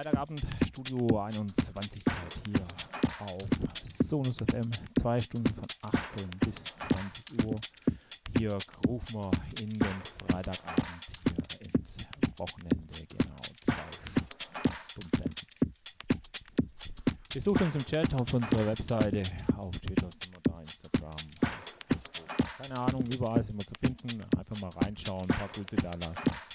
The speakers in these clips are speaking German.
Freitagabend, Studio 21 Zeit hier auf Sonus FM. Zwei Stunden von 18 bis 20 Uhr. Hier rufen wir in den Freitagabend hier ins Wochenende. Genau, zwei Stunden. Besucht uns im Chat auf unserer Webseite, auf Twitter sind wir da, Instagram. Keine Ahnung, überall sind wir zu finden. Einfach mal reinschauen, ein paar Grüße da lassen.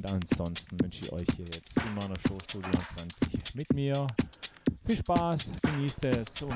Und ansonsten wünsche ich euch hier jetzt in meiner Show Studio 20 mit mir viel Spaß, genießt es und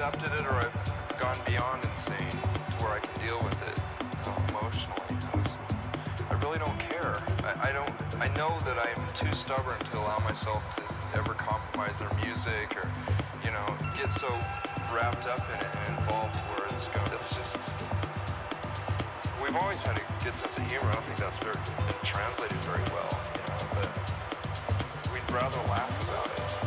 accepted it or I've gone beyond insane to where I can deal with it emotionally. I, I really don't care. I, I don't. I know that I'm too stubborn to allow myself to ever compromise their music or, you know, get so wrapped up in it and involved where it's going. It's just. We've always had a good sense of humor. I don't think that's very, been translated very well, you know, but we'd rather laugh about it.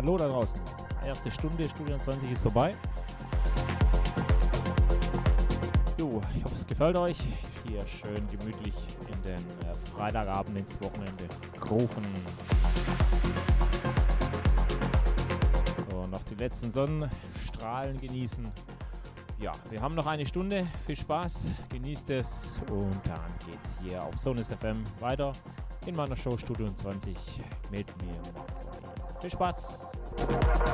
Hallo da draußen. Erste Stunde, Studio 20 ist vorbei. Jo, ich hoffe es gefällt euch. Hier schön gemütlich in den äh, Freitagabend ins Wochenende gerufen. So, noch die letzten Sonnenstrahlen genießen. Ja, wir haben noch eine Stunde. Viel Spaß, genießt es und dann geht's hier auf Sonus FM weiter in meiner Show Studio 20 mit mir. Viel Spaß!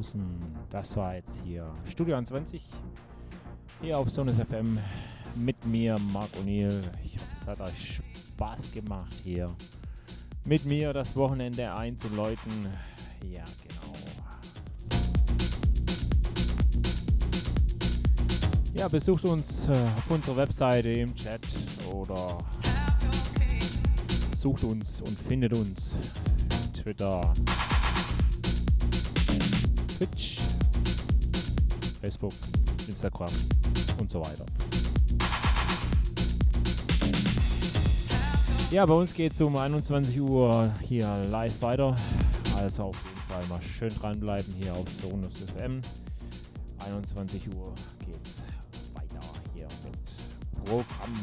draußen. Das war jetzt hier Studio 20 hier auf Sonus FM mit mir, Marc O'Neill. Ich hoffe, es hat euch Spaß gemacht hier mit mir das Wochenende einzuläuten. Ja, genau. Ja, besucht uns äh, auf unserer Webseite im Chat oder sucht uns und findet uns. Twitter, Facebook, Instagram und so weiter. Ja, bei uns geht es um 21 Uhr hier live weiter. Also auf jeden Fall mal schön dranbleiben hier auf Sonus FM. 21 Uhr geht's weiter hier mit Programm.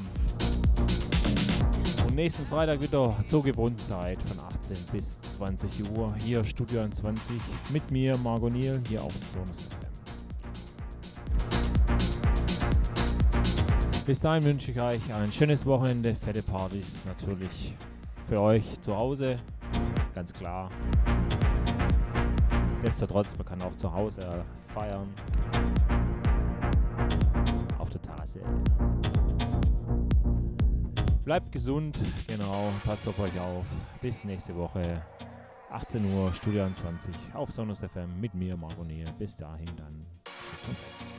Und nächsten Freitag wieder zur gewohnten Zeit von 18 bis 20 Uhr hier Studio 20 mit mir, Margot Niel, hier auf Sonus FM. Bis dahin wünsche ich euch ein schönes Wochenende, fette Partys natürlich für euch zu Hause, ganz klar. Nichtsdestotrotz, man kann auch zu Hause feiern. Auf der Tasse. Bleibt gesund, genau, passt auf euch auf. Bis nächste Woche, 18 Uhr, Studio 20 auf Sonus FM mit mir, Marco Bis dahin dann. Tschüss